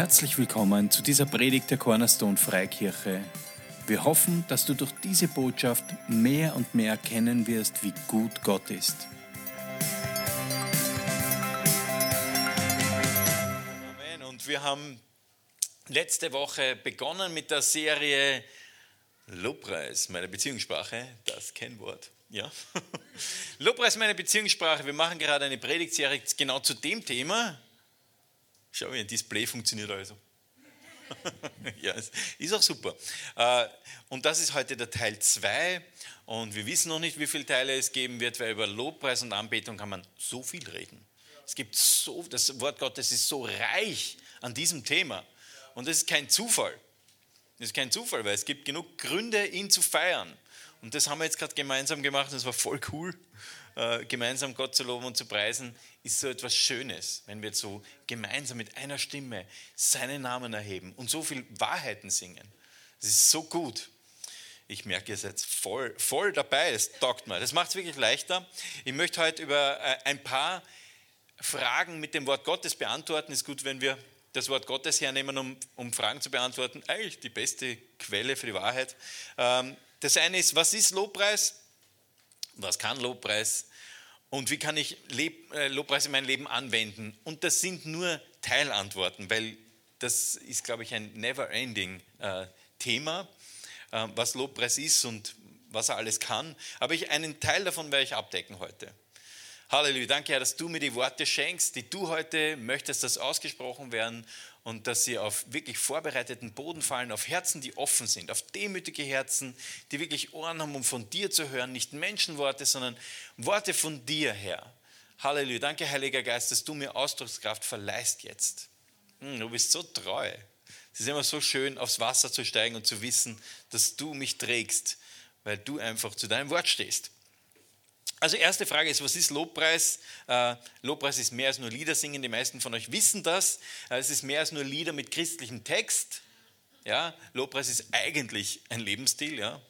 Herzlich willkommen zu dieser Predigt der Cornerstone Freikirche. Wir hoffen, dass du durch diese Botschaft mehr und mehr erkennen wirst, wie gut Gott ist. Amen. Und wir haben letzte Woche begonnen mit der Serie Lobpreis, meine Beziehungssprache, das Kennwort. Ja. Lobpreis, meine Beziehungssprache. Wir machen gerade eine Predigtserie genau zu dem Thema. Schau, wie ein Display funktioniert also. ja, ist auch super. Äh, und das ist heute der Teil 2. Und wir wissen noch nicht, wie viele Teile es geben wird, weil über Lobpreis und Anbetung kann man so viel reden. Es gibt so, das Wort Gottes ist so reich an diesem Thema. Und das ist kein Zufall. Das ist kein Zufall, weil es gibt genug Gründe, ihn zu feiern. Und das haben wir jetzt gerade gemeinsam gemacht. Das war voll cool, äh, gemeinsam Gott zu loben und zu preisen ist so etwas Schönes, wenn wir so gemeinsam mit einer Stimme seinen Namen erheben und so viel Wahrheiten singen. Das ist so gut. Ich merke, ihr seid voll, voll dabei, das taugt mir. Das macht es wirklich leichter. Ich möchte heute über äh, ein paar Fragen mit dem Wort Gottes beantworten. Es ist gut, wenn wir das Wort Gottes hernehmen, um, um Fragen zu beantworten. Eigentlich die beste Quelle für die Wahrheit. Ähm, das eine ist, was ist Lobpreis? Was kann Lobpreis? Und wie kann ich äh, Lobpreis in mein Leben anwenden? Und das sind nur Teilantworten, weil das ist, glaube ich, ein never-ending äh, Thema, äh, was Lobpreis ist und was er alles kann. Aber ich, einen Teil davon werde ich abdecken heute. Halleluja, danke Herr, dass du mir die Worte schenkst, die du heute möchtest, dass ausgesprochen werden und dass sie auf wirklich vorbereiteten Boden fallen, auf Herzen, die offen sind, auf demütige Herzen, die wirklich Ohren haben, um von dir zu hören, nicht Menschenworte, sondern Worte von dir, Herr. Halleluja. Danke, Heiliger Geist, dass du mir Ausdruckskraft verleihst jetzt. Hm, du bist so treu. Es ist immer so schön, aufs Wasser zu steigen und zu wissen, dass du mich trägst, weil du einfach zu deinem Wort stehst. Also erste Frage ist, was ist Lobpreis? Äh, Lobpreis ist mehr als nur Lieder singen. Die meisten von euch wissen das. Äh, es ist mehr als nur Lieder mit christlichem Text. Ja, Lobpreis ist eigentlich ein Lebensstil. Ja,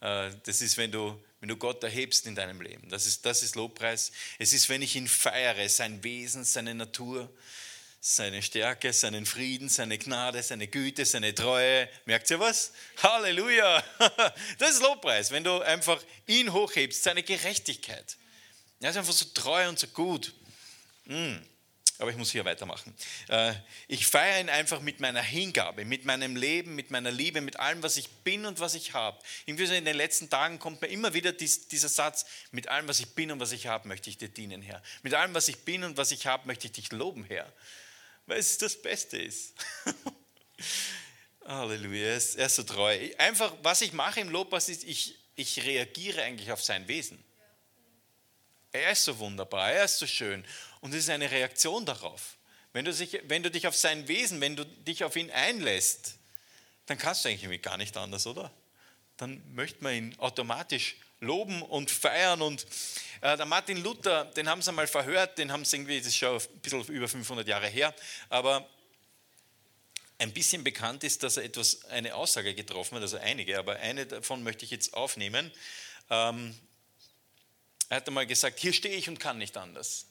äh, das ist, wenn du, wenn du Gott erhebst in deinem Leben. Das ist, das ist Lobpreis. Es ist, wenn ich ihn feiere, sein Wesen, seine Natur seine Stärke, seinen Frieden, seine Gnade, seine Güte, seine Treue. Merkt ihr was? Halleluja! Das ist Lobpreis, wenn du einfach ihn hochhebst, seine Gerechtigkeit. Er ist einfach so treu und so gut. Mm. Aber ich muss hier weitermachen. Äh, ich feiere ihn einfach mit meiner Hingabe, mit meinem Leben, mit meiner Liebe, mit allem, was ich bin und was ich habe. Irgendwie so in den letzten Tagen kommt mir immer wieder dieser Satz, mit allem, was ich bin und was ich habe, möchte ich dir dienen, Herr. Mit allem, was ich bin und was ich habe, möchte ich dich loben, Herr weil es das Beste ist. Halleluja, er ist, er ist so treu. Einfach, was ich mache im Lobpreis ist, ich, ich reagiere eigentlich auf sein Wesen. Er ist so wunderbar, er ist so schön und es ist eine Reaktion darauf. Wenn du, sich, wenn du dich auf sein Wesen, wenn du dich auf ihn einlässt, dann kannst du eigentlich gar nicht anders, oder? Dann möchte man ihn automatisch loben und feiern. Und der Martin Luther, den haben sie mal verhört, den haben sie irgendwie, das ist schon ein bisschen über 500 Jahre her, aber ein bisschen bekannt ist, dass er etwas, eine Aussage getroffen hat, also einige, aber eine davon möchte ich jetzt aufnehmen. Ähm, er hat einmal gesagt, hier stehe ich und kann nicht anders.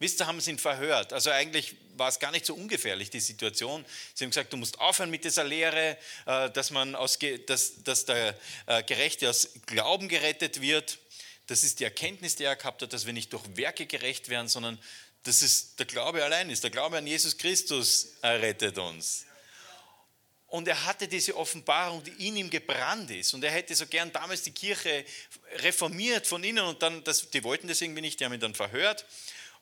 Wisst ihr, haben sie ihn verhört. Also eigentlich war es gar nicht so ungefährlich, die Situation. Sie haben gesagt, du musst aufhören mit dieser Lehre, äh, dass, man aus, dass, dass der äh, Gerechte aus Glauben gerettet wird. Das ist die Erkenntnis, die er gehabt hat, dass wir nicht durch Werke gerecht werden, sondern dass es der Glaube allein ist. Der Glaube an Jesus Christus errettet uns. Und er hatte diese Offenbarung, die in ihm gebrannt ist. Und er hätte so gern damals die Kirche reformiert von innen. Und dann, das, die wollten das irgendwie nicht, die haben ihn dann verhört.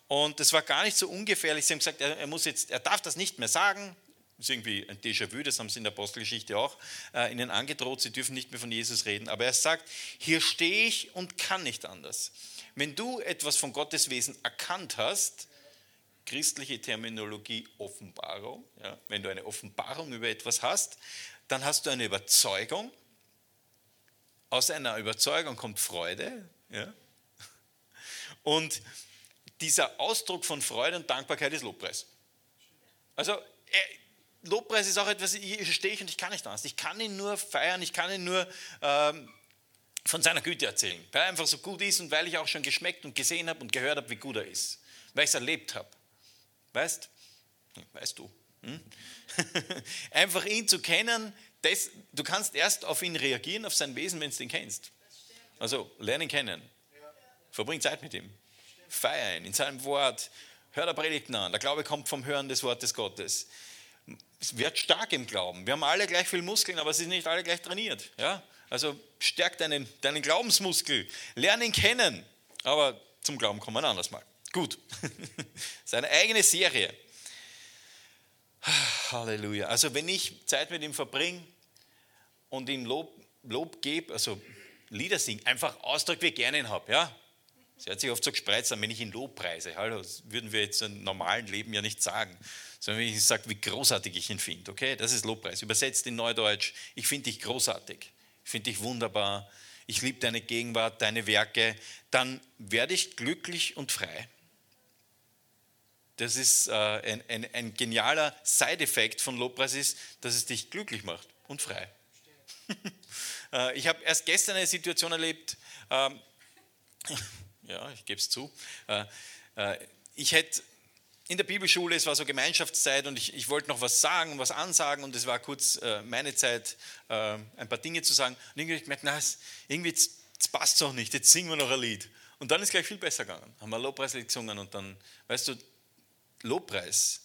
Und es war gar nicht so ungefährlich. Sie haben gesagt, er, er, muss jetzt, er darf das nicht mehr sagen. Ist irgendwie ein Déjà-vu, das haben sie in der Apostelgeschichte auch äh, ihnen angedroht. Sie dürfen nicht mehr von Jesus reden. Aber er sagt, hier stehe ich und kann nicht anders. Wenn du etwas von Gottes Wesen erkannt hast, christliche Terminologie Offenbarung, ja, wenn du eine Offenbarung über etwas hast, dann hast du eine Überzeugung. Aus einer Überzeugung kommt Freude. Ja. Und dieser Ausdruck von Freude und Dankbarkeit ist Lobpreis. Also Lobpreis ist auch etwas, hier stehe ich und ich kann nicht anders. Ich kann ihn nur feiern, ich kann ihn nur ähm, von seiner Güte erzählen, weil er einfach so gut ist und weil ich auch schon geschmeckt und gesehen habe und gehört habe, wie gut er ist, weil ich es erlebt habe. Weißt? Weißt du? Hm? Einfach ihn zu kennen, das, du kannst erst auf ihn reagieren, auf sein Wesen, wenn du ihn kennst. Also lerne ihn kennen. Verbring Zeit mit ihm. Feier ihn in seinem Wort. Hör der Predigten an. Der Glaube kommt vom Hören des Wortes Gottes. Es wird stark im Glauben. Wir haben alle gleich viel Muskeln, aber es ist nicht alle gleich trainiert. Ja? Also stärk deinen, deinen Glaubensmuskel. Lerne ihn kennen. Aber zum Glauben kommen wir anders mal. Gut. Seine eigene Serie. Halleluja. Also wenn ich Zeit mit ihm verbringe und ihm Lob, Lob gebe, also Lieder singe, einfach Ausdruck, wie ich gerne ihn habe. Ja? Das hört sich oft so gespreizt wenn ich ihn Lobpreise. Hallo, das würden wir jetzt im normalen Leben ja nicht sagen. Sondern wenn ich sage, wie großartig ich ihn finde. Okay, das ist Lobpreis. Übersetzt in Neudeutsch, ich finde dich großartig. Ich finde dich wunderbar. Ich liebe deine Gegenwart, deine Werke. Dann werde ich glücklich und frei. Das ist äh, ein, ein, ein genialer Side-Effekt von Lobpreis ist, dass es dich glücklich macht und frei. Äh, ich habe erst gestern eine Situation erlebt, ähm, ja, ich gebe es zu, äh, ich hätte in der Bibelschule, es war so Gemeinschaftszeit und ich, ich wollte noch was sagen, was ansagen und es war kurz meine Zeit, ein paar Dinge zu sagen. Und irgendwie habe ich gemerkt, na, irgendwie das passt doch nicht, jetzt singen wir noch ein Lied. Und dann ist gleich viel besser gegangen. Haben wir Lobpreislied gesungen und dann, weißt du, Lobpreis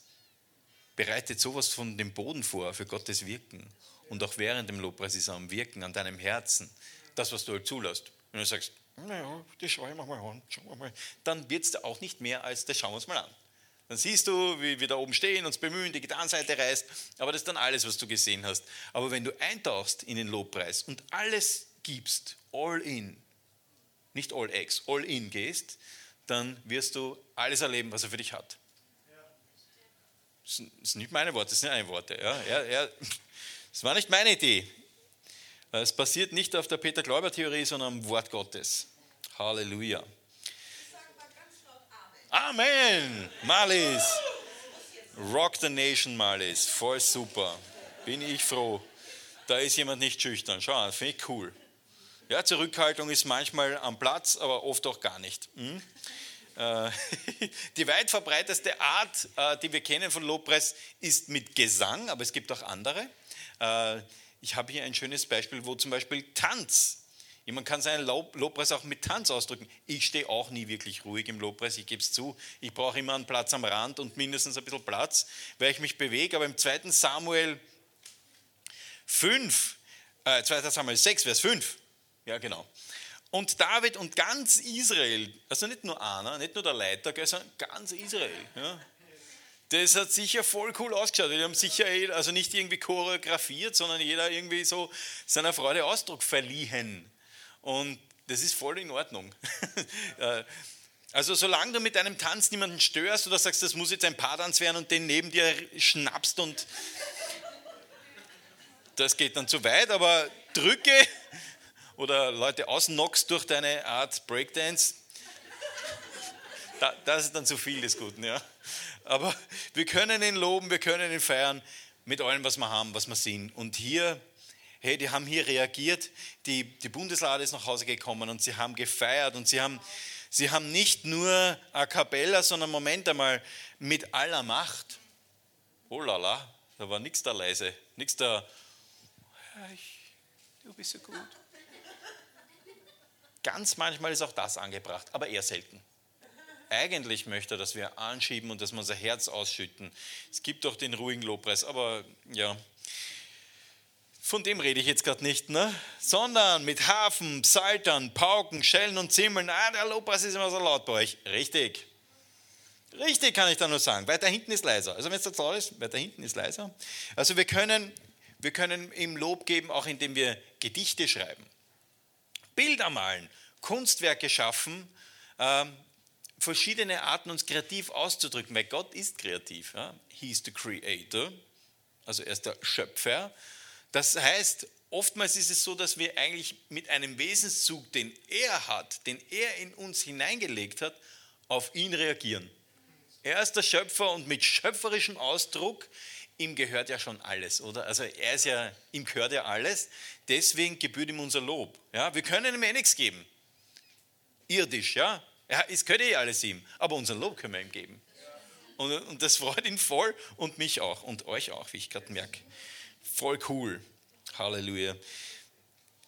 bereitet sowas von dem Boden vor für Gottes Wirken. Und auch während dem Lobpreis ist er am Wirken, an deinem Herzen. Das, was du halt zulässt. Wenn du sagst, naja, das schauen wir mal an, schauen wir mal, dann wird es auch nicht mehr als, das schauen wir uns mal an. Dann siehst du, wie wir da oben stehen, uns bemühen, die Gitarrenseite reißt, aber das ist dann alles, was du gesehen hast. Aber wenn du eintauchst in den Lobpreis und alles gibst, all in, nicht all ex, all in gehst, dann wirst du alles erleben, was er für dich hat. Das sind nicht meine Worte, das sind seine Worte. Ja. Er, er, das war nicht meine Idee. Es basiert nicht auf der Peter-Gläuber-Theorie, sondern am Wort Gottes. Halleluja. Amen. Malis. Rock the Nation, Malis. Voll super. Bin ich froh. Da ist jemand nicht schüchtern. Schau, finde ich cool. Ja, Zurückhaltung ist manchmal am Platz, aber oft auch gar nicht. Hm? Äh, die weit verbreiteste Art, äh, die wir kennen von Lobpreis, ist mit Gesang, aber es gibt auch andere. Äh, ich habe hier ein schönes Beispiel, wo zum Beispiel Tanz. Jemand kann seinen Lobpreis auch mit Tanz ausdrücken. Ich stehe auch nie wirklich ruhig im Lobpreis, ich gebe es zu. Ich brauche immer einen Platz am Rand und mindestens ein bisschen Platz, weil ich mich bewege. Aber im 2. Samuel 5, äh, 2. Samuel 6, Vers 5, ja genau, und David und ganz Israel, also nicht nur einer, nicht nur der Leiter, sondern ganz Israel. Ja. Das hat sicher voll cool ausgeschaut. Die haben sicher eh, also nicht irgendwie choreografiert, sondern jeder irgendwie so seiner Freude Ausdruck verliehen. Und das ist voll in Ordnung. Äh, also solange du mit deinem Tanz niemanden störst oder sagst, das muss jetzt ein Paartanz werden und den neben dir schnappst und das geht dann zu weit, aber drücke oder Leute ausnockst durch deine Art Breakdance, das ist dann zu viel des Guten. Ja. Aber wir können ihn loben, wir können ihn feiern mit allem, was wir haben, was wir sind. Und hier, hey, die haben hier reagiert, die, die Bundeslade ist nach Hause gekommen und sie haben gefeiert und sie haben, sie haben nicht nur a cappella, sondern Moment einmal mit aller Macht. Oh la la, da war nichts da leise, nichts da, du bist so gut. Ganz manchmal ist auch das angebracht, aber eher selten. Eigentlich möchte er, dass wir anschieben und dass wir unser Herz ausschütten. Es gibt doch den ruhigen Lobpreis, aber ja, von dem rede ich jetzt gerade nicht, ne? sondern mit Hafen, Psaltern, Pauken, Schellen und Zimmeln. Ah, der Lobpreis ist immer so laut bei euch. Richtig. Richtig kann ich da nur sagen. Weiter hinten ist leiser. Also wenn es da laut ist, weiter hinten ist leiser. Also wir können, wir können ihm Lob geben, auch indem wir Gedichte schreiben. Bilder malen, Kunstwerke schaffen, ähm, verschiedene Arten uns kreativ auszudrücken, weil Gott ist kreativ. Ja? He the creator, also er ist der Schöpfer. Das heißt, oftmals ist es so, dass wir eigentlich mit einem Wesenszug, den er hat, den er in uns hineingelegt hat, auf ihn reagieren. Er ist der Schöpfer und mit schöpferischem Ausdruck ihm gehört ja schon alles, oder? Also er ist ja, ihm gehört ja alles, deswegen gebührt ihm unser Lob. Ja? Wir können ihm eh nichts geben. Irdisch, ja? Es gehört eh alles ihm, aber unser Lob können wir ihm geben. Und, und das freut ihn voll und mich auch und euch auch, wie ich gerade merke. Voll cool. Halleluja.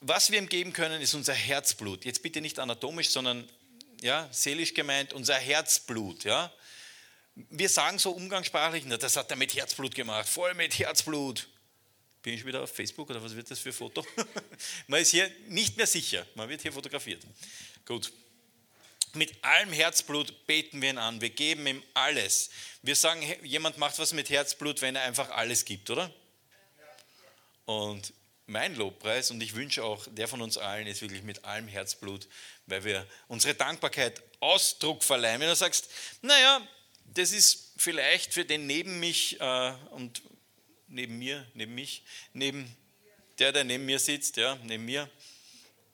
Was wir ihm geben können, ist unser Herzblut. Jetzt bitte nicht anatomisch, sondern ja, seelisch gemeint, unser Herzblut. Ja. Wir sagen so umgangssprachlich, na, das hat er mit Herzblut gemacht, voll mit Herzblut. Bin ich wieder auf Facebook oder was wird das für ein Foto? man ist hier nicht mehr sicher, man wird hier fotografiert. Gut. Mit allem Herzblut beten wir ihn an, wir geben ihm alles. Wir sagen, jemand macht was mit Herzblut, wenn er einfach alles gibt, oder? Und mein Lobpreis und ich wünsche auch, der von uns allen ist wirklich mit allem Herzblut, weil wir unsere Dankbarkeit Ausdruck verleihen. Wenn du sagst, naja, das ist vielleicht für den neben mich äh, und neben mir, neben mich, neben der, der neben mir sitzt, ja, neben mir.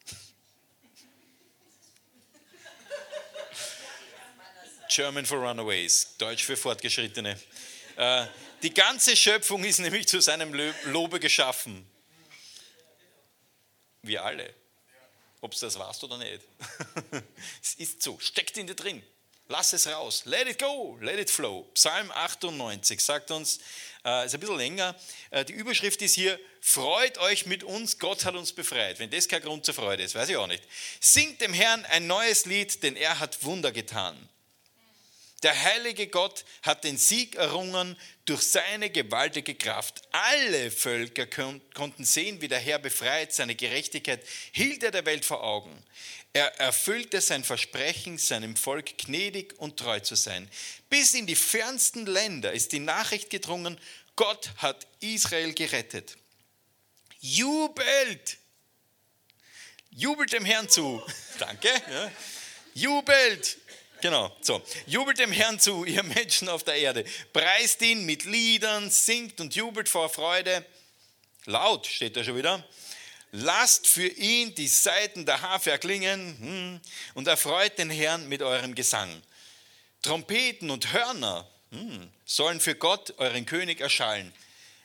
German for Runaways, Deutsch für Fortgeschrittene. Äh, die ganze Schöpfung ist nämlich zu seinem Lobe geschaffen. Wir alle. Ob es das warst oder nicht. es ist so, steckt in dir drin. Lass es raus. Let it go, let it flow. Psalm 98 sagt uns, äh, ist ein bisschen länger, äh, die Überschrift ist hier, freut euch mit uns, Gott hat uns befreit. Wenn das kein Grund zur Freude ist, weiß ich auch nicht. Singt dem Herrn ein neues Lied, denn er hat Wunder getan. Der heilige Gott hat den Sieg errungen durch seine gewaltige Kraft. Alle Völker konnten sehen, wie der Herr befreit, seine Gerechtigkeit hielt er der Welt vor Augen. Er erfüllte sein Versprechen, seinem Volk gnädig und treu zu sein. Bis in die fernsten Länder ist die Nachricht gedrungen, Gott hat Israel gerettet. Jubelt! Jubelt dem Herrn zu. Danke. Ja. Jubelt! Genau, so. Jubelt dem Herrn zu, ihr Menschen auf der Erde. Preist ihn mit Liedern, singt und jubelt vor Freude. Laut steht da schon wieder. Lasst für ihn die Saiten der Harfe erklingen hm, und erfreut den Herrn mit eurem Gesang. Trompeten und Hörner hm, sollen für Gott, euren König, erschallen.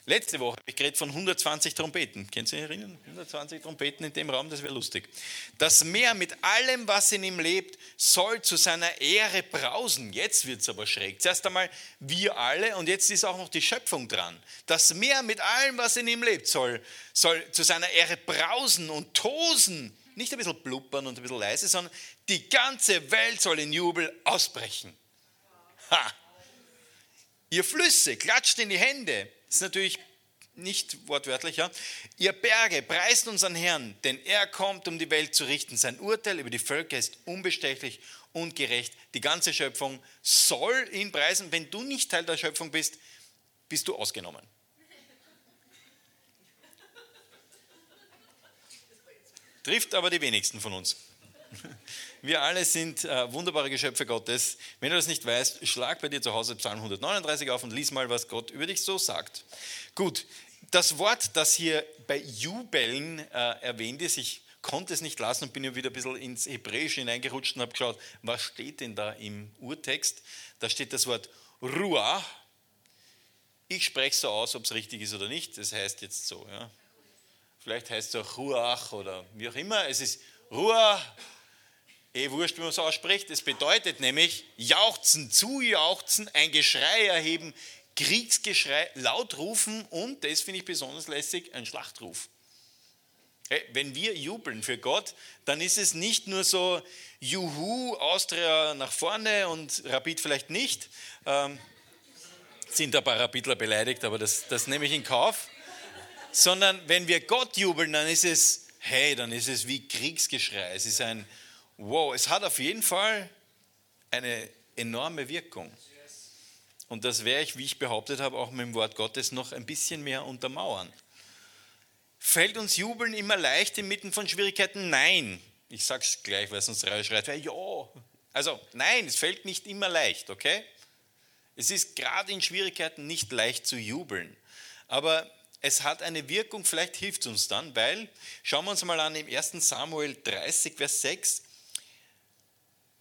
Letzte Woche habe ich geredet von 120 Trompeten. Kennen Sie erinnern? 120 Trompeten in dem Raum, das wäre lustig. Das Meer mit allem, was in ihm lebt, soll zu seiner Ehre brausen. Jetzt wird es aber schräg. Zuerst einmal wir alle und jetzt ist auch noch die Schöpfung dran. Das Meer mit allem, was in ihm lebt, soll, soll zu seiner Ehre brausen und tosen. Nicht ein bisschen blubbern und ein bisschen leise, sondern die ganze Welt soll in Jubel ausbrechen. Ha! Ihr Flüsse, klatscht in die Hände ist natürlich nicht wortwörtlich, ja. Ihr Berge, preist unseren Herrn, denn er kommt, um die Welt zu richten. Sein Urteil über die Völker ist unbestechlich und gerecht. Die ganze Schöpfung soll ihn preisen. Wenn du nicht Teil der Schöpfung bist, bist du ausgenommen. Trifft aber die wenigsten von uns. Wir alle sind äh, wunderbare Geschöpfe Gottes. Wenn du das nicht weißt, schlag bei dir zu Hause Psalm 139 auf und lies mal, was Gott über dich so sagt. Gut, das Wort, das hier bei Jubeln äh, erwähnt ist, ich konnte es nicht lassen und bin wieder ein bisschen ins Hebräische hineingerutscht und habe geschaut, was steht denn da im Urtext? Da steht das Wort Ruah. Ich spreche so aus, ob es richtig ist oder nicht. Das heißt jetzt so. Ja. Vielleicht heißt es auch Ruach oder wie auch immer. Es ist Ruah eh wurscht, wie man es ausspricht. Es bedeutet nämlich jauchzen, zujauchzen, ein Geschrei erheben, Kriegsgeschrei, laut rufen und, das finde ich besonders lässig, ein Schlachtruf. Wenn wir jubeln für Gott, dann ist es nicht nur so, Juhu, Austria nach vorne und Rapid vielleicht nicht. Ähm, sind ein paar Rapidler beleidigt, aber das, das nehme ich in Kauf. Sondern wenn wir Gott jubeln, dann ist es, hey, dann ist es wie Kriegsgeschrei. Es ist ein Wow, es hat auf jeden Fall eine enorme Wirkung. Und das werde ich, wie ich behauptet habe, auch mit dem Wort Gottes noch ein bisschen mehr untermauern. Fällt uns Jubeln immer leicht inmitten von Schwierigkeiten? Nein. Ich sage es gleich, weil drei schreit. Ja, also nein, es fällt nicht immer leicht, okay? Es ist gerade in Schwierigkeiten nicht leicht zu jubeln. Aber es hat eine Wirkung, vielleicht hilft es uns dann, weil, schauen wir uns mal an, im 1 Samuel 30, Vers 6,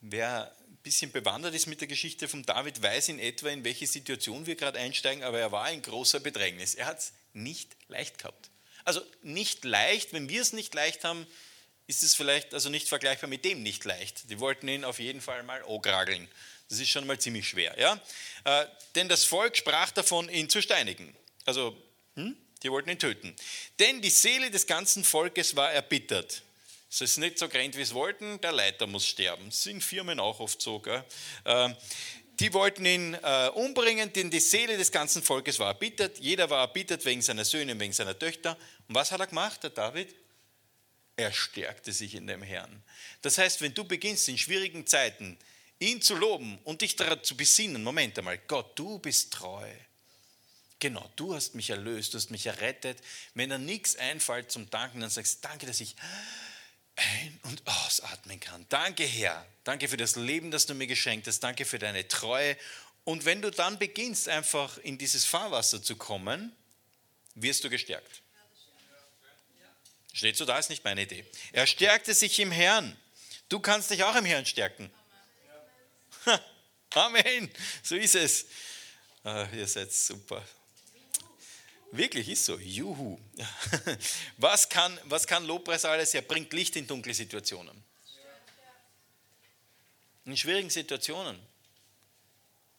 Wer ein bisschen bewandert ist mit der Geschichte von David, weiß in etwa, in welche Situation wir gerade einsteigen, aber er war in großer Bedrängnis. Er hat es nicht leicht gehabt. Also nicht leicht, wenn wir es nicht leicht haben, ist es vielleicht also nicht vergleichbar mit dem nicht leicht. Die wollten ihn auf jeden Fall mal ogrageln. Das ist schon mal ziemlich schwer. Ja? Äh, denn das Volk sprach davon, ihn zu steinigen. Also, hm? die wollten ihn töten. Denn die Seele des ganzen Volkes war erbittert. Es ist nicht so gerannt, wie es wollten, der Leiter muss sterben. Das sind Firmen auch oft so. Gell? Äh, die wollten ihn äh, umbringen, denn die Seele des ganzen Volkes war erbittert. Jeder war erbittert wegen seiner Söhne und wegen seiner Töchter. Und was hat er gemacht, der David? Er stärkte sich in dem Herrn. Das heißt, wenn du beginnst in schwierigen Zeiten, ihn zu loben und dich daran zu besinnen, Moment einmal, Gott, du bist treu. Genau, du hast mich erlöst, du hast mich errettet. Wenn dir nichts einfällt zum Danken, dann sagst du, danke, dass ich ein- und ausatmen kann. Danke, Herr. Danke für das Leben, das du mir geschenkt hast. Danke für deine Treue. Und wenn du dann beginnst, einfach in dieses Fahrwasser zu kommen, wirst du gestärkt. Steht so da, ist nicht meine Idee. Er stärkte sich im Herrn. Du kannst dich auch im Herrn stärken. Amen. So ist es. Ah, ihr seid super. Wirklich ist so. Juhu. Was kann, was kann Lobpreis alles? Er bringt Licht in dunkle Situationen. In schwierigen Situationen.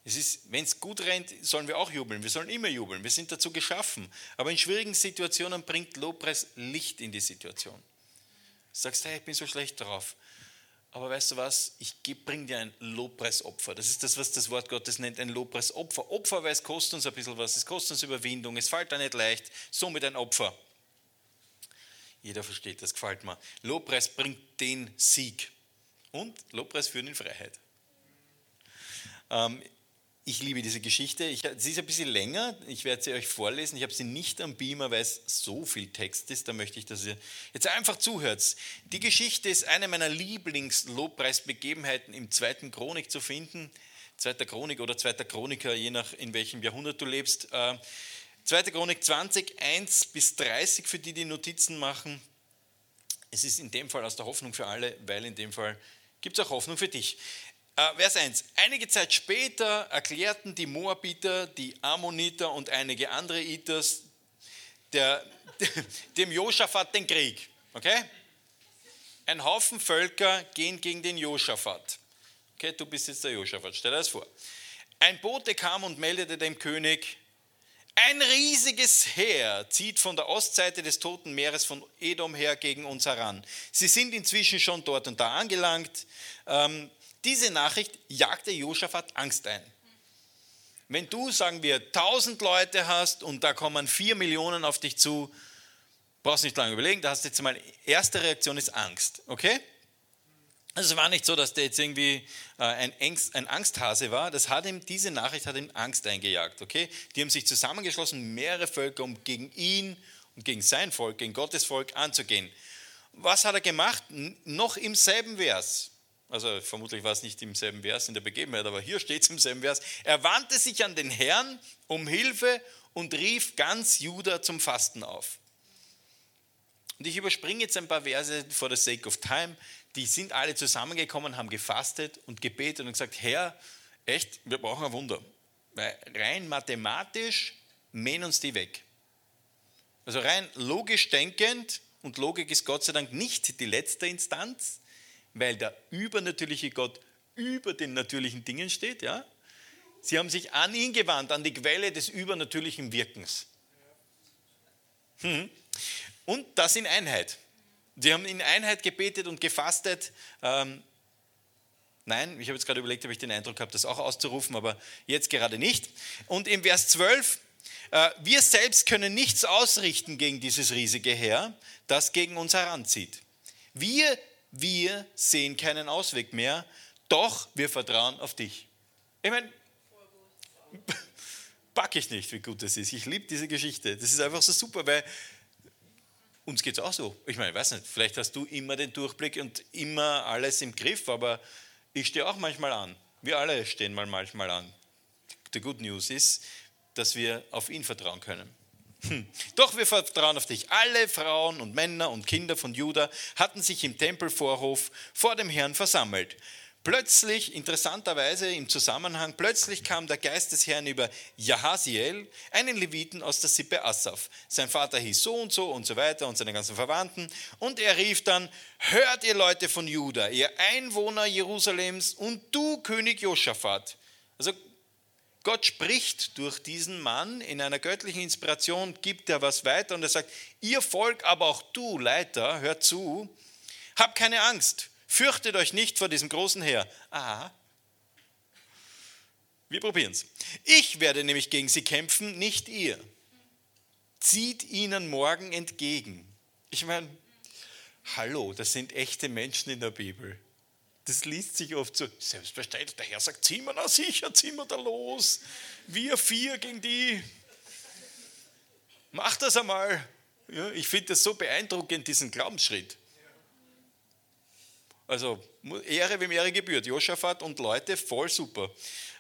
Wenn es gut rennt, sollen wir auch jubeln. Wir sollen immer jubeln. Wir sind dazu geschaffen. Aber in schwierigen Situationen bringt Lobpreis Licht in die Situation. Du sagst, hey, ich bin so schlecht drauf. Aber weißt du was? Ich bringe dir ein Lobpreisopfer. Das ist das, was das Wort Gottes nennt, ein Lobpreisopfer. Opfer, weil es kostet uns ein bisschen was. Es kostet uns Überwindung. Es fällt da nicht leicht. Somit ein Opfer. Jeder versteht, das gefällt mir. Lobpreis bringt den Sieg. Und Lobpreis führt in Freiheit. Ähm, ich liebe diese Geschichte. Ich, sie ist ein bisschen länger. Ich werde sie euch vorlesen. Ich habe sie nicht am Beamer, weil es so viel Text ist. Da möchte ich, dass ihr jetzt einfach zuhört. Die Geschichte ist eine meiner Lieblings-Lobpreisbegebenheiten im zweiten Chronik zu finden. Zweiter Chronik oder zweiter Chroniker, je nach in welchem Jahrhundert du lebst. Äh, zweite Chronik 20, 1 bis 30 für die, die Notizen machen. Es ist in dem Fall aus der Hoffnung für alle, weil in dem Fall gibt es auch Hoffnung für dich. Äh, Vers 1. Einige Zeit später erklärten die Moabiter, die Ammoniter und einige andere Itas der, dem Josaphat den Krieg. Okay? Ein Haufen Völker gehen gegen den Josaphat. Okay, du bist jetzt der Josaphat, stell dir das vor. Ein Bote kam und meldete dem König, ein riesiges Heer zieht von der Ostseite des Toten Meeres von Edom her gegen uns heran. Sie sind inzwischen schon dort und da angelangt. Ähm, diese Nachricht jagte Josaphat Angst ein. Wenn du, sagen wir, 1000 Leute hast und da kommen 4 Millionen auf dich zu, brauchst nicht lange überlegen, da hast du jetzt mal, erste Reaktion ist Angst, okay? Also es war nicht so, dass der jetzt irgendwie äh, ein, Angst, ein Angsthase war, das hat ihm, diese Nachricht hat ihm Angst eingejagt, okay? Die haben sich zusammengeschlossen, mehrere Völker, um gegen ihn und gegen sein Volk, gegen Gottes Volk anzugehen. Was hat er gemacht? Noch im selben Vers, also vermutlich war es nicht im selben Vers in der Begebenheit, aber hier steht es im selben Vers. Er wandte sich an den Herrn um Hilfe und rief ganz Juda zum Fasten auf. Und ich überspringe jetzt ein paar Verse for the sake of time. Die sind alle zusammengekommen, haben gefastet und gebetet und gesagt, Herr, echt, wir brauchen ein Wunder. Weil rein mathematisch mähen uns die weg. Also rein logisch denkend, und Logik ist Gott sei Dank nicht die letzte Instanz, weil der übernatürliche Gott über den natürlichen Dingen steht. Ja? Sie haben sich an ihn gewandt, an die Quelle des übernatürlichen Wirkens. Hm. Und das in Einheit. Sie haben in Einheit gebetet und gefastet. Ähm, nein, ich habe jetzt gerade überlegt, ob ich den Eindruck habe, das auch auszurufen, aber jetzt gerade nicht. Und im Vers 12, äh, wir selbst können nichts ausrichten gegen dieses riesige Heer, das gegen uns heranzieht. Wir wir sehen keinen Ausweg mehr, doch wir vertrauen auf dich. Ich meine, packe ich nicht, wie gut das ist. Ich liebe diese Geschichte. Das ist einfach so super, weil uns geht es auch so. Ich meine, ich weiß nicht, vielleicht hast du immer den Durchblick und immer alles im Griff, aber ich stehe auch manchmal an. Wir alle stehen mal manchmal an. Die Good News ist, dass wir auf ihn vertrauen können. Hm. Doch wir vertrauen auf dich. Alle Frauen und Männer und Kinder von Juda hatten sich im Tempelvorhof vor dem Herrn versammelt. Plötzlich, interessanterweise im Zusammenhang, plötzlich kam der Geist des Herrn über Jahasiel, einen Leviten aus der Sippe Assaf. Sein Vater hieß so und so und so weiter und seine ganzen Verwandten. Und er rief dann, hört ihr Leute von Juda, ihr Einwohner Jerusalems und du König Josaphat. Also Gott spricht durch diesen Mann in einer göttlichen Inspiration, gibt er was weiter und er sagt, ihr Volk, aber auch du Leiter, hört zu, habt keine Angst Fürchtet euch nicht vor diesem großen Heer. Aha. Wir probieren es. Ich werde nämlich gegen sie kämpfen, nicht ihr. Zieht ihnen morgen entgegen. Ich meine, hallo, das sind echte Menschen in der Bibel. Das liest sich oft so, selbstverständlich, der Herr sagt, ziehen wir da sicher, ziehen wir da los. Wir vier gegen die. Macht das einmal. Ja, ich finde das so beeindruckend, diesen Glaubensschritt. Also Ehre, wem Ehre gebührt. Josaphat und Leute, voll super.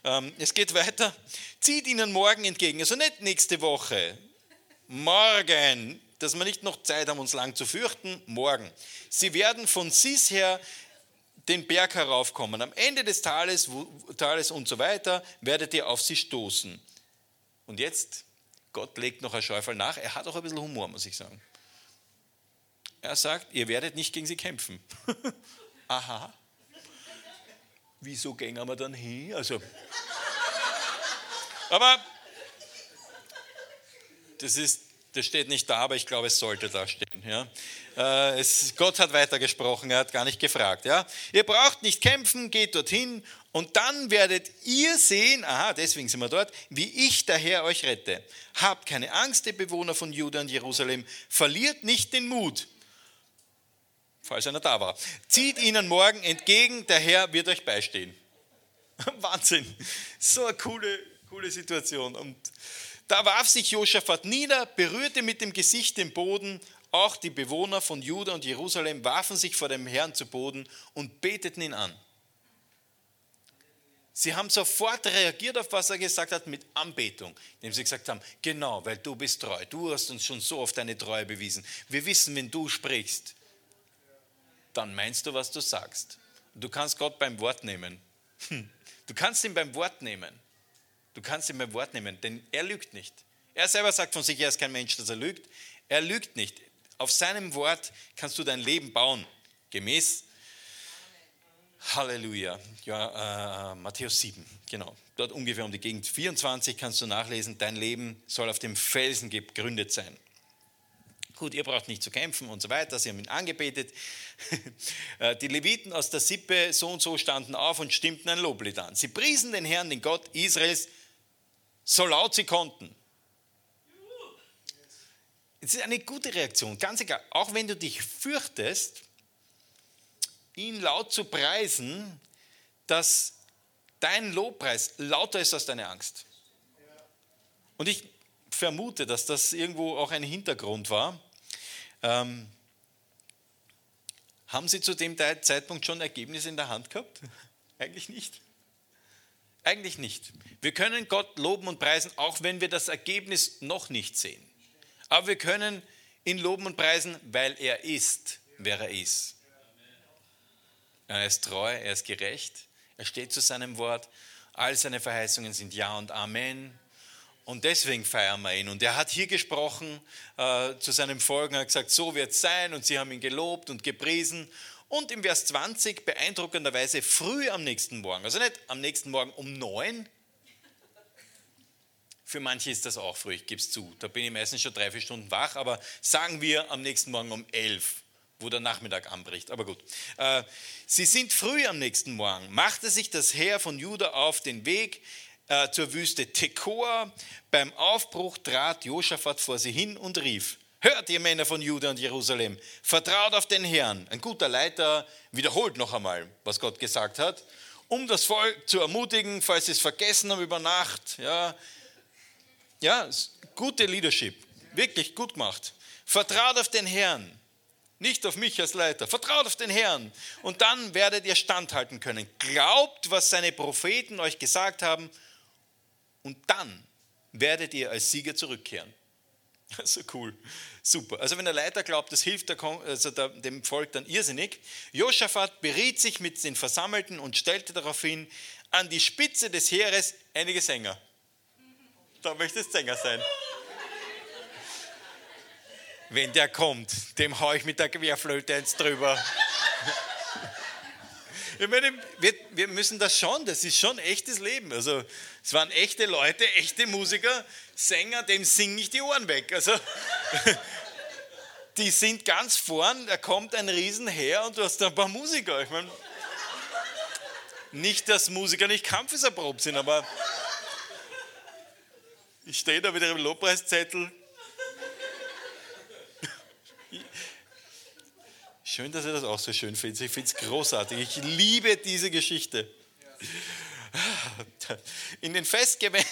Ähm, es geht weiter. Zieht ihnen morgen entgegen. Also nicht nächste Woche. Morgen. Dass wir nicht noch Zeit haben, uns lang zu fürchten. Morgen. Sie werden von Sis her den Berg heraufkommen. Am Ende des Tales, Tales und so weiter werdet ihr auf sie stoßen. Und jetzt, Gott legt noch ein Schäufel nach. Er hat auch ein bisschen Humor, muss ich sagen. Er sagt, ihr werdet nicht gegen sie kämpfen. aha, wieso gehen wir dann hin? Also, aber das, ist, das steht nicht da, aber ich glaube, es sollte da stehen. Ja? Äh, es, Gott hat weitergesprochen, er hat gar nicht gefragt. Ja? Ihr braucht nicht kämpfen, geht dorthin und dann werdet ihr sehen, aha, deswegen sind wir dort, wie ich der Herr euch rette. Habt keine Angst, ihr Bewohner von Juda und Jerusalem, verliert nicht den Mut falls einer da war. Zieht ihnen morgen entgegen, der Herr wird euch beistehen. Wahnsinn, so eine coole, coole Situation. Und da warf sich Josaphat nieder, berührte mit dem Gesicht den Boden. Auch die Bewohner von Juda und Jerusalem warfen sich vor dem Herrn zu Boden und beteten ihn an. Sie haben sofort reagiert auf was er gesagt hat mit Anbetung, indem sie gesagt haben, genau, weil du bist treu, du hast uns schon so oft deine Treue bewiesen. Wir wissen, wenn du sprichst, dann meinst du, was du sagst. Du kannst Gott beim Wort nehmen. Hm. Du kannst ihn beim Wort nehmen. Du kannst ihn beim Wort nehmen, denn er lügt nicht. Er selber sagt von sich, er ist kein Mensch, dass er lügt. Er lügt nicht. Auf seinem Wort kannst du dein Leben bauen, gemäß Halleluja. Ja, äh, Matthäus 7, genau. Dort ungefähr um die Gegend 24 kannst du nachlesen, dein Leben soll auf dem Felsen gegründet sein. Gut, ihr braucht nicht zu kämpfen und so weiter. Sie haben ihn angebetet. Äh, die Leviten aus der Sippe so und so standen auf und stimmten ein Loblied an. Sie priesen den Herrn, den Gott Israels, so laut sie konnten. Es ist eine gute Reaktion, ganz egal. Auch wenn du dich fürchtest, ihn laut zu preisen, dass dein Lobpreis lauter ist als deine Angst. Und ich vermute, dass das irgendwo auch ein Hintergrund war. Ähm, haben Sie zu dem Zeitpunkt schon Ergebnisse in der Hand gehabt? Eigentlich nicht. Eigentlich nicht. Wir können Gott loben und preisen, auch wenn wir das Ergebnis noch nicht sehen. Aber wir können ihn loben und preisen, weil er ist, wer er ist. Er ist treu, er ist gerecht, er steht zu seinem Wort. All seine Verheißungen sind Ja und Amen. Und deswegen feiern wir ihn. Und er hat hier gesprochen äh, zu seinem Volk und hat gesagt, so wird es sein. Und sie haben ihn gelobt und gepriesen. Und im Vers 20 beeindruckenderweise früh am nächsten Morgen, also nicht am nächsten Morgen um neun. Für manche ist das auch früh, ich gebe es zu. Da bin ich meistens schon drei, vier Stunden wach, aber sagen wir am nächsten Morgen um elf, wo der Nachmittag anbricht. Aber gut. Äh, sie sind früh am nächsten Morgen, machte sich das Heer von Juda auf den Weg äh, zur Wüste Tekoa. Beim Aufbruch trat Josaphat vor sie hin und rief, Hört ihr Männer von Juda und Jerusalem, vertraut auf den Herrn. Ein guter Leiter wiederholt noch einmal, was Gott gesagt hat, um das Volk zu ermutigen, falls sie es vergessen haben über Nacht. Ja, ja gute Leadership, wirklich gut gemacht. Vertraut auf den Herrn, nicht auf mich als Leiter. Vertraut auf den Herrn und dann werdet ihr standhalten können. Glaubt, was seine Propheten euch gesagt haben und dann werdet ihr als Sieger zurückkehren. So cool. Super. Also wenn der Leiter glaubt, das hilft der, also der, dem Volk dann irrsinnig. Josaphat beriet sich mit den Versammelten und stellte daraufhin an die Spitze des Heeres einige Sänger. Da möchtest Sänger sein. Wenn der kommt, dem haue ich mit der Querflöte eins drüber. Ich meine, wir, wir müssen das schon, das ist schon echtes Leben. Also es waren echte Leute, echte Musiker, Sänger, dem singen nicht die Ohren weg. Also die sind ganz vorn, da kommt ein Riesenheer und du hast ein paar Musiker. Ich meine, nicht, dass Musiker nicht kampfeserprobt sind, aber ich stehe da wieder im Lobpreiszettel. Schön, dass ihr das auch so schön findet. Ich finde es großartig. Ich liebe diese Geschichte. In den Festgewändern,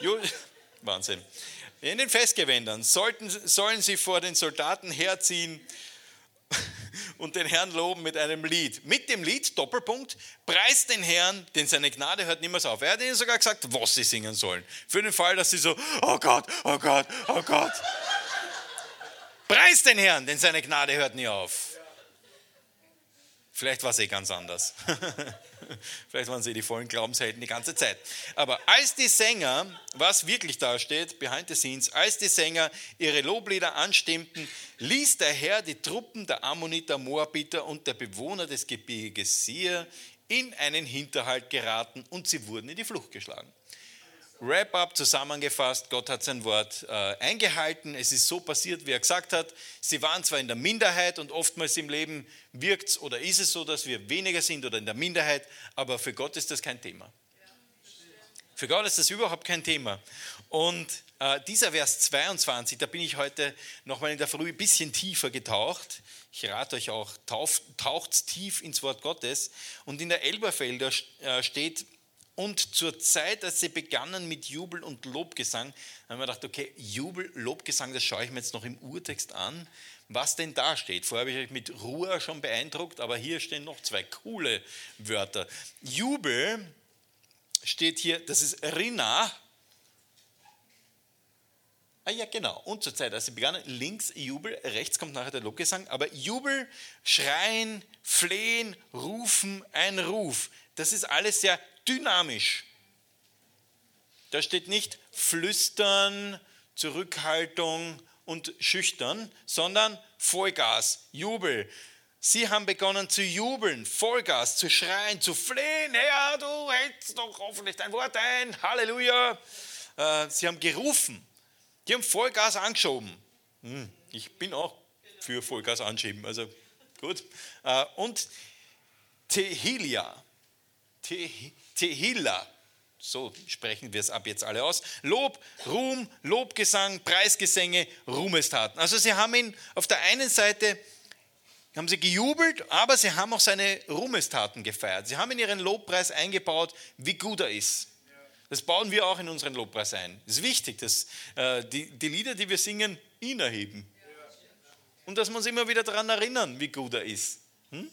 Wahnsinn. In den Festgewändern sollten, sollen sie vor den Soldaten herziehen und den Herrn loben mit einem Lied. Mit dem Lied, Doppelpunkt, preist den Herrn, denn seine Gnade hört niemals auf. Er hat ihnen sogar gesagt, was sie singen sollen. Für den Fall, dass sie so, oh Gott, oh Gott, oh Gott. Preist den Herrn, denn seine Gnade hört nie auf. Vielleicht war es eh ganz anders. Vielleicht waren sie die vollen Glaubenshelden die ganze Zeit. Aber als die Sänger, was wirklich da steht, behind the scenes, als die Sänger ihre Loblieder anstimmten, ließ der Herr die Truppen der Ammoniter, Moabiter und der Bewohner des Gebirges Sir in einen Hinterhalt geraten und sie wurden in die Flucht geschlagen. Wrap-up zusammengefasst, Gott hat sein Wort äh, eingehalten. Es ist so passiert, wie er gesagt hat. Sie waren zwar in der Minderheit und oftmals im Leben wirkt es oder ist es so, dass wir weniger sind oder in der Minderheit, aber für Gott ist das kein Thema. Für Gott ist das überhaupt kein Thema. Und äh, dieser Vers 22, da bin ich heute nochmal in der Früh ein bisschen tiefer getaucht. Ich rate euch auch, taucht tief ins Wort Gottes. Und in der Elberfelder äh, steht, und zur Zeit, als sie begannen mit Jubel und Lobgesang, haben wir gedacht, okay, Jubel, Lobgesang, das schaue ich mir jetzt noch im Urtext an, was denn da steht. Vorher habe ich euch mit Ruhe schon beeindruckt, aber hier stehen noch zwei coole Wörter. Jubel steht hier, das ist Rina. Ah ja, genau. Und zur Zeit, als sie begannen, links Jubel, rechts kommt nachher der Lobgesang, aber Jubel, Schreien, Flehen, Rufen, ein Ruf. Das ist alles sehr dynamisch. Da steht nicht flüstern, Zurückhaltung und schüchtern, sondern Vollgas, Jubel. Sie haben begonnen zu jubeln, Vollgas, zu schreien, zu flehen. Herr, du hältst doch hoffentlich dein Wort ein. Halleluja. Äh, sie haben gerufen. Die haben Vollgas angeschoben. Hm, ich bin auch für Vollgas anschieben, also gut. Äh, und Tehilia. Tehillah. So sprechen wir es ab jetzt alle aus. Lob, Ruhm, Lobgesang, Preisgesänge, Ruhmestaten. Also sie haben ihn auf der einen Seite haben sie gejubelt, aber sie haben auch seine Ruhmestaten gefeiert. Sie haben in ihren Lobpreis eingebaut, wie gut er ist. Das bauen wir auch in unseren Lobpreis ein. Es ist wichtig, dass äh, die, die Lieder, die wir singen, ihn erheben. Und dass wir uns immer wieder daran erinnern, wie gut er ist. Hm?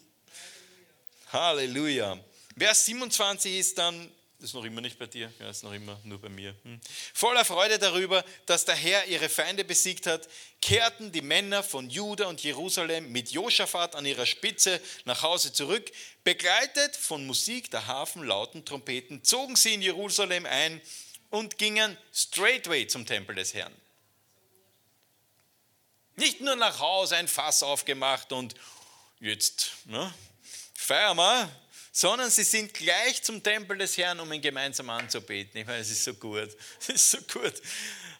Halleluja. Vers 27 ist dann, ist noch immer nicht bei dir, ja, ist noch immer nur bei mir. Hm. Voller Freude darüber, dass der Herr ihre Feinde besiegt hat, kehrten die Männer von Juda und Jerusalem mit Josaphat an ihrer Spitze nach Hause zurück. Begleitet von Musik der Hafen, lauten Trompeten, zogen sie in Jerusalem ein und gingen straightway zum Tempel des Herrn. Nicht nur nach Hause ein Fass aufgemacht und jetzt ne, feiern wir, sondern sie sind gleich zum Tempel des Herrn, um ihn gemeinsam anzubeten. Ich meine, es ist so gut. Es ist so gut.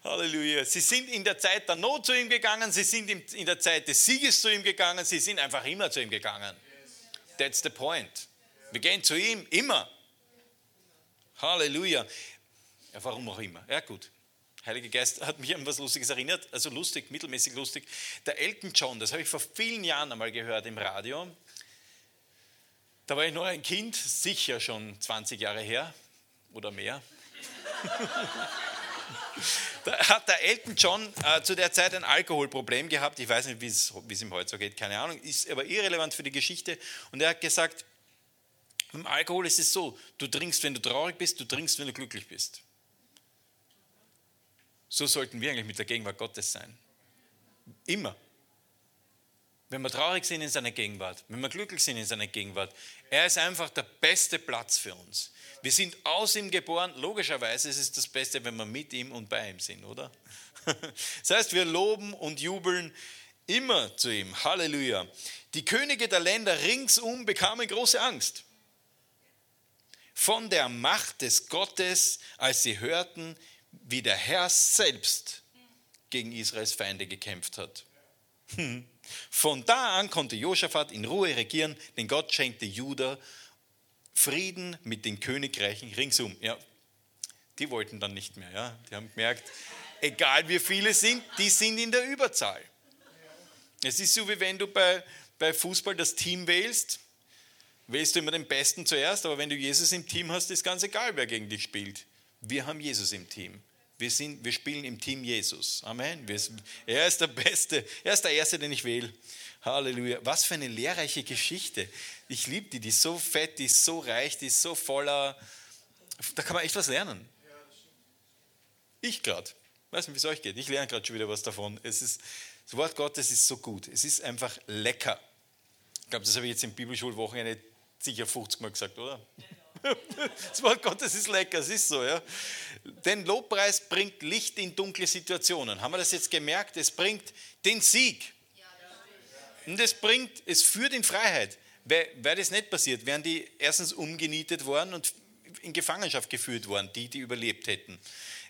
Halleluja. Sie sind in der Zeit der Not zu ihm gegangen, sie sind in der Zeit des Sieges zu ihm gegangen, sie sind einfach immer zu ihm gegangen. That's the point. Wir gehen zu ihm immer. Halleluja. Ja, warum auch immer. Ja, gut. Heiliger Geist hat mich an was Lustiges erinnert, also lustig, mittelmäßig lustig. Der Elton John, das habe ich vor vielen Jahren einmal gehört im Radio. Da war ich noch ein Kind, sicher schon 20 Jahre her oder mehr. da hat der Elton John äh, zu der Zeit ein Alkoholproblem gehabt. Ich weiß nicht, wie es ihm heute so geht, keine Ahnung. Ist aber irrelevant für die Geschichte. Und er hat gesagt, beim Alkohol ist es so, du trinkst, wenn du traurig bist, du trinkst, wenn du glücklich bist. So sollten wir eigentlich mit der Gegenwart Gottes sein. Immer. Wenn wir traurig sind in seiner Gegenwart, wenn wir glücklich sind in seiner Gegenwart, er ist einfach der beste Platz für uns. Wir sind aus ihm geboren. Logischerweise ist es das Beste, wenn wir mit ihm und bei ihm sind, oder? Das heißt, wir loben und jubeln immer zu ihm. Halleluja. Die Könige der Länder ringsum bekamen große Angst von der Macht des Gottes, als sie hörten, wie der Herr selbst gegen Israels Feinde gekämpft hat. Von da an konnte Josaphat in Ruhe regieren, denn Gott schenkte Juda Frieden mit den Königreichen ringsum. Ja, die wollten dann nicht mehr. Ja. Die haben gemerkt, egal wie viele sind, die sind in der Überzahl. Es ist so, wie wenn du bei, bei Fußball das Team wählst, wählst du immer den Besten zuerst, aber wenn du Jesus im Team hast, ist ganz egal, wer gegen dich spielt. Wir haben Jesus im Team. Wir, sind, wir spielen im Team Jesus. Amen. Er ist der Beste. Er ist der Erste, den ich wähle. Halleluja. Was für eine lehrreiche Geschichte. Ich liebe die. Die ist so fett, die ist so reich, die ist so voller. Da kann man echt was lernen. Ich gerade. Weiß nicht, wie es euch geht. Ich lerne gerade schon wieder was davon. Es ist, das Wort Gottes ist so gut. Es ist einfach lecker. Ich glaube, das habe ich jetzt im Bibelschulwochenende sicher 50 Mal gesagt, oder? Das Wort Gottes ist lecker, es ist so. Ja? Denn Lobpreis bringt Licht in dunkle Situationen. Haben wir das jetzt gemerkt? Es bringt den Sieg. Und es bringt, es führt in Freiheit. Wäre das nicht passiert, wären die erstens umgenietet worden und in Gefangenschaft geführt worden, die, die überlebt hätten.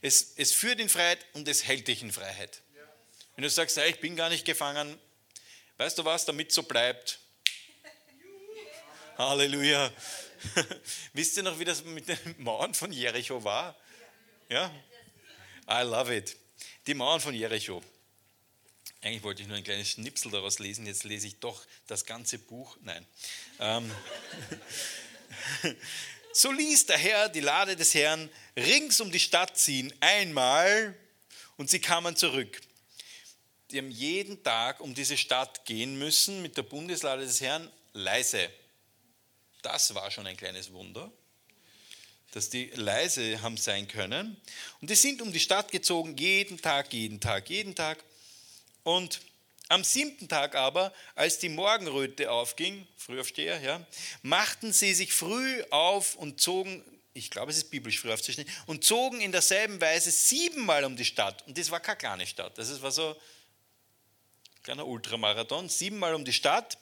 Es, es führt in Freiheit und es hält dich in Freiheit. Wenn du sagst, ich bin gar nicht gefangen, weißt du was, damit so bleibt. Halleluja. Wisst ihr noch, wie das mit den Mauern von Jericho war? Ja? I love it. Die Mauern von Jericho. Eigentlich wollte ich nur ein kleines Schnipsel daraus lesen, jetzt lese ich doch das ganze Buch. Nein. Ähm. so ließ der Herr die Lade des Herrn rings um die Stadt ziehen, einmal, und sie kamen zurück. Die haben jeden Tag um diese Stadt gehen müssen mit der Bundeslade des Herrn leise. Das war schon ein kleines Wunder, dass die leise haben sein können. Und die sind um die Stadt gezogen, jeden Tag, jeden Tag, jeden Tag. Und am siebten Tag aber, als die Morgenröte aufging, Frühaufsteher, ja, machten sie sich früh auf und zogen, ich glaube, es ist biblisch früh aufzustehen, und zogen in derselben Weise siebenmal um die Stadt. Und das war keine kleine Stadt, das war so ein kleiner Ultramarathon, siebenmal um die Stadt.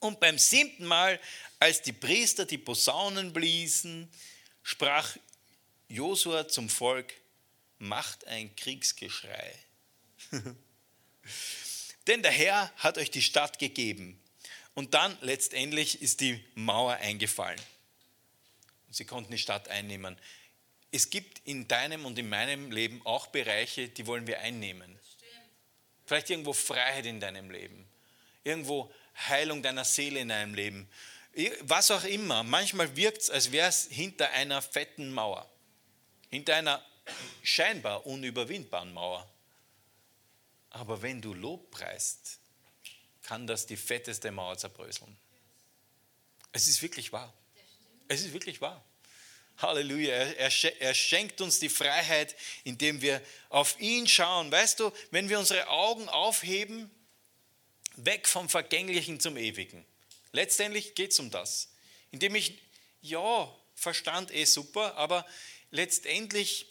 Und beim siebten Mal als die Priester die Posaunen bliesen, sprach Josua zum Volk, macht ein Kriegsgeschrei. Denn der Herr hat euch die Stadt gegeben. Und dann letztendlich ist die Mauer eingefallen. Und sie konnten die Stadt einnehmen. Es gibt in deinem und in meinem Leben auch Bereiche, die wollen wir einnehmen. Vielleicht irgendwo Freiheit in deinem Leben. Irgendwo Heilung deiner Seele in deinem Leben was auch immer. Manchmal wirkt es, als wäre es hinter einer fetten Mauer, hinter einer scheinbar unüberwindbaren Mauer. Aber wenn du Lob preist, kann das die fetteste Mauer zerbröseln. Es ist wirklich wahr. Es ist wirklich wahr. Halleluja. Er, schenkt uns die Freiheit, indem wir auf ihn schauen. Weißt du, wenn wir unsere Augen aufheben, weg vom Vergänglichen zum Ewigen. Letztendlich geht es um das. Indem ich, ja, Verstand eh super, aber letztendlich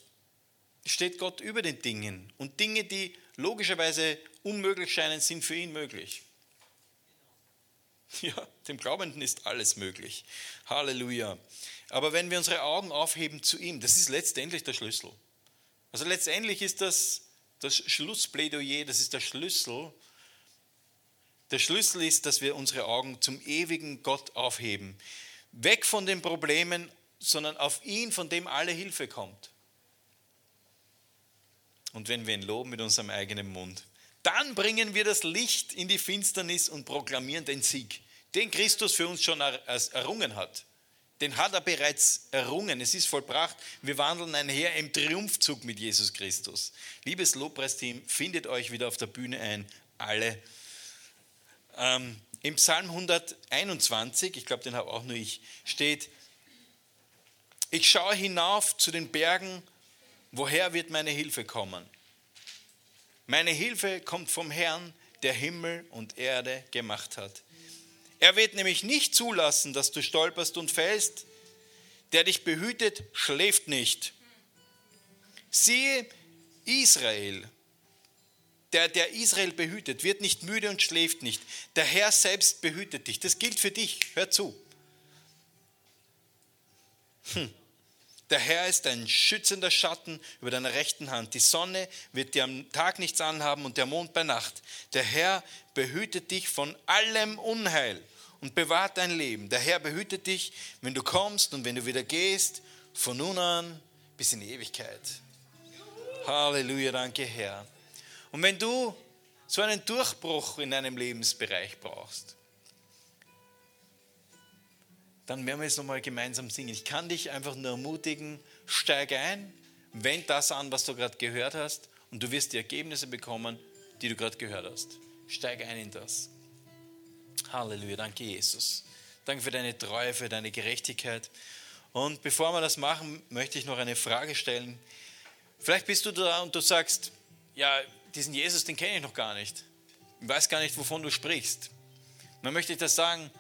steht Gott über den Dingen. Und Dinge, die logischerweise unmöglich scheinen, sind für ihn möglich. Ja, dem Glaubenden ist alles möglich. Halleluja. Aber wenn wir unsere Augen aufheben zu ihm, das ist letztendlich der Schlüssel. Also letztendlich ist das das Schlussplädoyer, das ist der Schlüssel der Schlüssel ist, dass wir unsere Augen zum ewigen Gott aufheben. Weg von den Problemen, sondern auf ihn, von dem alle Hilfe kommt. Und wenn wir ihn loben mit unserem eigenen Mund, dann bringen wir das Licht in die Finsternis und proklamieren den Sieg, den Christus für uns schon errungen hat. Den hat er bereits errungen. Es ist vollbracht. Wir wandeln einher im Triumphzug mit Jesus Christus. Liebes Lobpreisteam, findet euch wieder auf der Bühne ein. Alle ähm, Im Psalm 121, ich glaube, den habe auch nur ich, steht, ich schaue hinauf zu den Bergen, woher wird meine Hilfe kommen? Meine Hilfe kommt vom Herrn, der Himmel und Erde gemacht hat. Er wird nämlich nicht zulassen, dass du stolperst und fällst. Der dich behütet, schläft nicht. Siehe, Israel, der, der Israel behütet, wird nicht müde und schläft nicht. Der Herr selbst behütet dich. Das gilt für dich. Hör zu. Hm. Der Herr ist ein schützender Schatten über deiner rechten Hand. Die Sonne wird dir am Tag nichts anhaben und der Mond bei Nacht. Der Herr behütet dich von allem Unheil und bewahrt dein Leben. Der Herr behütet dich, wenn du kommst und wenn du wieder gehst, von nun an bis in die Ewigkeit. Halleluja, danke Herr. Und wenn du so einen Durchbruch in deinem Lebensbereich brauchst, dann werden wir jetzt nochmal gemeinsam singen. Ich kann dich einfach nur ermutigen, steig ein, wend das an, was du gerade gehört hast und du wirst die Ergebnisse bekommen, die du gerade gehört hast. Steig ein in das. Halleluja, danke Jesus. Danke für deine Treue, für deine Gerechtigkeit. Und bevor wir das machen, möchte ich noch eine Frage stellen. Vielleicht bist du da und du sagst, ja, diesen Jesus, den kenne ich noch gar nicht. Ich weiß gar nicht, wovon du sprichst. dann möchte ich das sagen,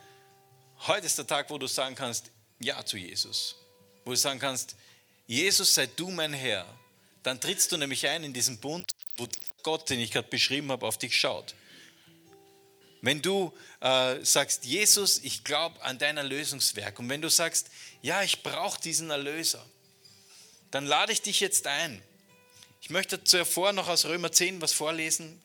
Heute ist der Tag, wo du sagen kannst, ja zu Jesus. Wo du sagen kannst, Jesus, sei du mein Herr. Dann trittst du nämlich ein in diesen Bund, wo Gott, den ich gerade beschrieben habe, auf dich schaut. Wenn du äh, sagst, Jesus, ich glaube an dein Erlösungswerk und wenn du sagst, ja, ich brauche diesen Erlöser, dann lade ich dich jetzt ein. Ich möchte zuvor noch aus Römer 10 was vorlesen.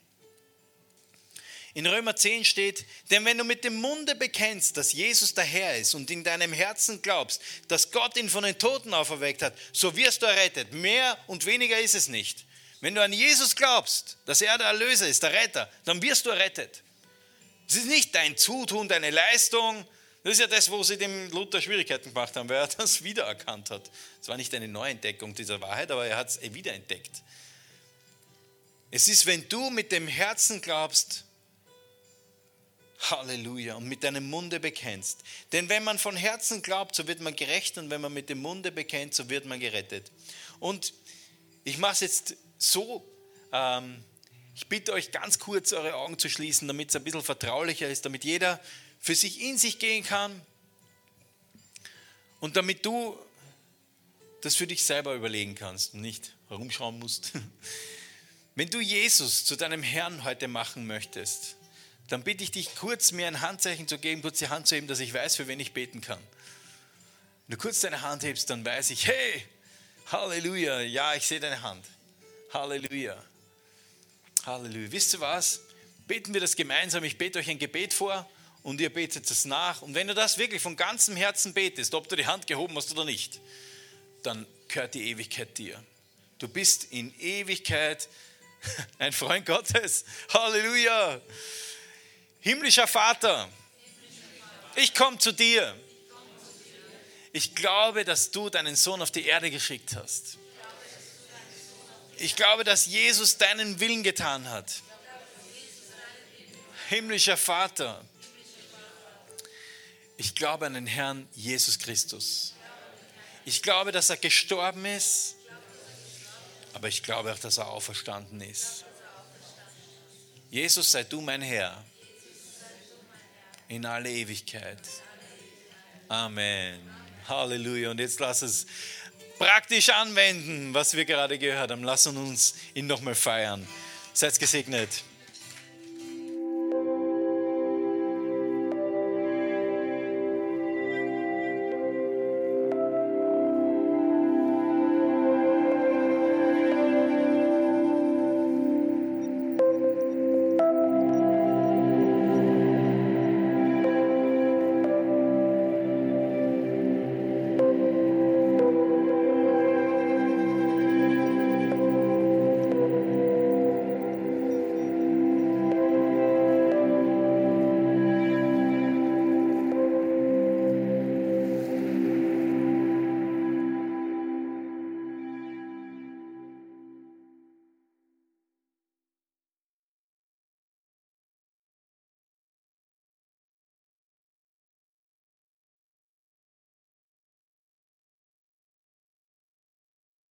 In Römer 10 steht, denn wenn du mit dem Munde bekennst, dass Jesus der Herr ist und in deinem Herzen glaubst, dass Gott ihn von den Toten auferweckt hat, so wirst du errettet. Mehr und weniger ist es nicht. Wenn du an Jesus glaubst, dass er der Erlöser ist, der Retter, dann wirst du errettet. Es ist nicht dein Zutun, deine Leistung. Das ist ja das, wo sie dem Luther Schwierigkeiten gemacht haben, weil er das wiedererkannt hat. Es war nicht eine Neuentdeckung dieser Wahrheit, aber er hat es wiederentdeckt. Es ist, wenn du mit dem Herzen glaubst, Halleluja. Und mit deinem Munde bekennst. Denn wenn man von Herzen glaubt, so wird man gerecht und wenn man mit dem Munde bekennt, so wird man gerettet. Und ich mache es jetzt so, ähm, ich bitte euch ganz kurz eure Augen zu schließen, damit es ein bisschen vertraulicher ist, damit jeder für sich in sich gehen kann und damit du das für dich selber überlegen kannst und nicht herumschauen musst. Wenn du Jesus zu deinem Herrn heute machen möchtest, dann bitte ich dich kurz mir ein Handzeichen zu geben, kurz die Hand zu heben, dass ich weiß, für wen ich beten kann. Wenn du kurz deine Hand hebst, dann weiß ich, hey, Halleluja, ja, ich sehe deine Hand. Halleluja. Halleluja. Wisst ihr was? Beten wir das gemeinsam. Ich bete euch ein Gebet vor und ihr betet es nach. Und wenn du das wirklich von ganzem Herzen betest, ob du die Hand gehoben hast oder nicht, dann gehört die Ewigkeit dir. Du bist in Ewigkeit ein Freund Gottes. Halleluja. Himmlischer Vater, ich komme zu dir. Ich glaube, dass du deinen Sohn auf die Erde geschickt hast. Ich glaube, dass Jesus deinen Willen getan hat. Himmlischer Vater, ich glaube an den Herrn Jesus Christus. Ich glaube, dass er gestorben ist, aber ich glaube auch, dass er auferstanden ist. Jesus, sei du mein Herr in alle Ewigkeit. Amen. Halleluja. Und jetzt lass es praktisch anwenden, was wir gerade gehört haben. Lass uns ihn nochmal feiern. Seid gesegnet.